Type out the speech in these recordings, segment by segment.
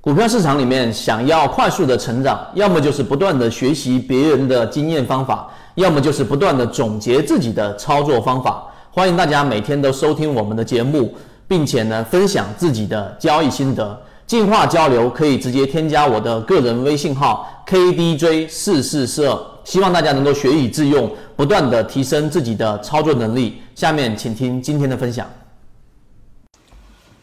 股票市场里面，想要快速的成长，要么就是不断的学习别人的经验方法，要么就是不断的总结自己的操作方法。欢迎大家每天都收听我们的节目，并且呢分享自己的交易心得。进化交流可以直接添加我的个人微信号 KDJ 四四四二，希望大家能够学以致用，不断的提升自己的操作能力。下面请听今天的分享。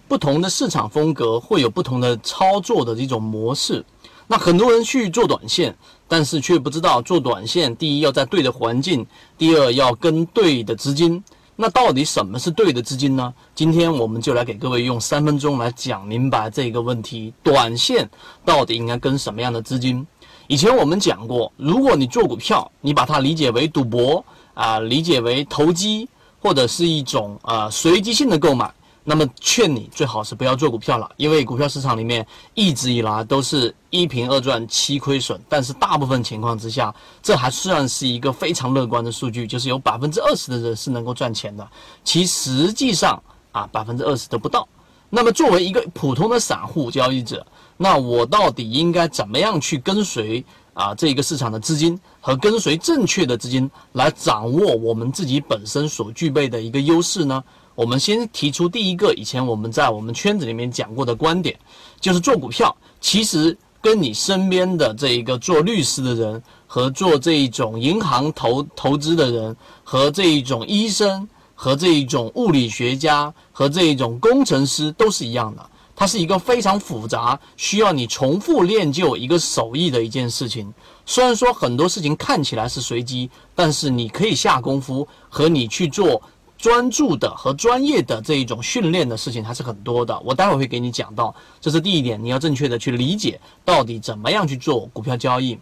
不同的市场风格会有不同的操作的这种模式。那很多人去做短线，但是却不知道做短线，第一要在对的环境，第二要跟对的资金。那到底什么是对的资金呢？今天我们就来给各位用三分钟来讲明白这个问题：短线到底应该跟什么样的资金？以前我们讲过，如果你做股票，你把它理解为赌博啊，理解为投机，或者是一种啊随机性的购买。那么劝你最好是不要做股票了，因为股票市场里面一直以来都是一平二赚七亏损，但是大部分情况之下，这还算是一个非常乐观的数据，就是有百分之二十的人是能够赚钱的，其实际上啊百分之二十都不到。那么作为一个普通的散户交易者，那我到底应该怎么样去跟随啊这个市场的资金和跟随正确的资金来掌握我们自己本身所具备的一个优势呢？我们先提出第一个，以前我们在我们圈子里面讲过的观点，就是做股票其实跟你身边的这一个做律师的人和做这一种银行投投资的人和这一种医生和这一种物理学家和这一种工程师都是一样的，它是一个非常复杂，需要你重复练就一个手艺的一件事情。虽然说很多事情看起来是随机，但是你可以下功夫和你去做。专注的和专业的这一种训练的事情还是很多的，我待会会给你讲到。这是第一点，你要正确的去理解到底怎么样去做股票交易。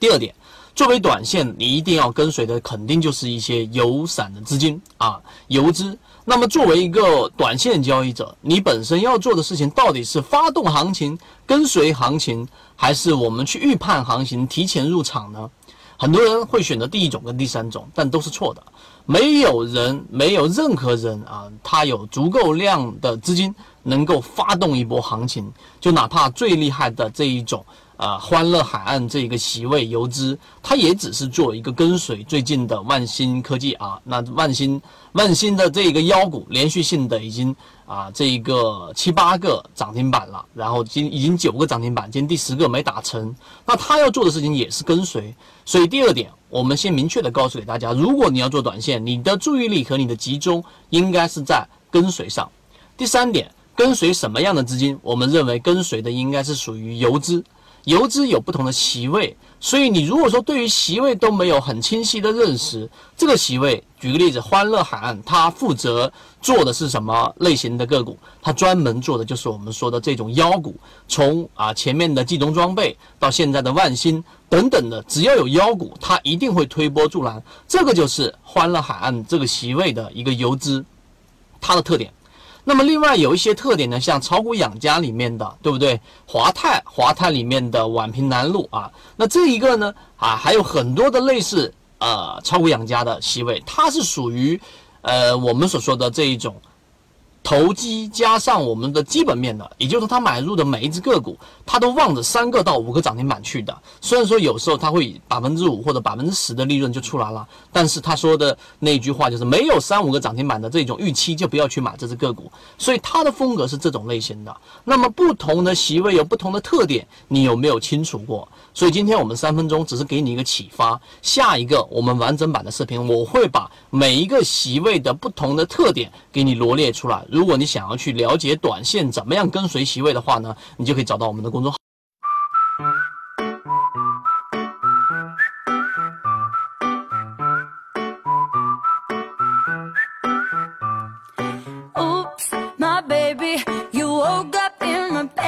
第二点，作为短线，你一定要跟随的肯定就是一些有散的资金啊，游资。那么作为一个短线交易者，你本身要做的事情到底是发动行情、跟随行情，还是我们去预判行情、提前入场呢？很多人会选择第一种跟第三种，但都是错的。没有人，没有任何人啊，他有足够量的资金能够发动一波行情。就哪怕最厉害的这一种啊，欢乐海岸这个席位游资，它也只是做一个跟随最近的万兴科技啊，那万兴万兴的这个妖股连续性的已经。啊，这一个七八个涨停板了，然后今已经九个涨停板，今天第十个没打成。那它要做的事情也是跟随，所以第二点，我们先明确的告诉给大家，如果你要做短线，你的注意力和你的集中应该是在跟随上。第三点，跟随什么样的资金？我们认为跟随的应该是属于游资。游资有不同的席位，所以你如果说对于席位都没有很清晰的认识，这个席位，举个例子，欢乐海岸，它负责做的是什么类型的个股？它专门做的就是我们说的这种妖股，从啊前面的冀东装备到现在的万兴等等的，只要有妖股，它一定会推波助澜。这个就是欢乐海岸这个席位的一个游资，它的特点。那么另外有一些特点呢，像炒股养家里面的，对不对？华泰，华泰里面的宛平南路啊，那这一个呢啊，还有很多的类似呃炒股养家的席位，它是属于呃我们所说的这一种。投机加上我们的基本面的，也就是他买入的每一只个股，他都望着三个到五个涨停板去的。虽然说有时候他会百分之五或者百分之十的利润就出来了，但是他说的那句话就是没有三五个涨停板的这种预期就不要去买这只个股。所以他的风格是这种类型的。那么不同的席位有不同的特点，你有没有清楚过？所以今天我们三分钟只是给你一个启发。下一个我们完整版的视频，我会把每一个席位的不同的特点给你罗列出来。如果你想要去了解短线怎么样跟随席位的话呢，你就可以找到我们的公众号。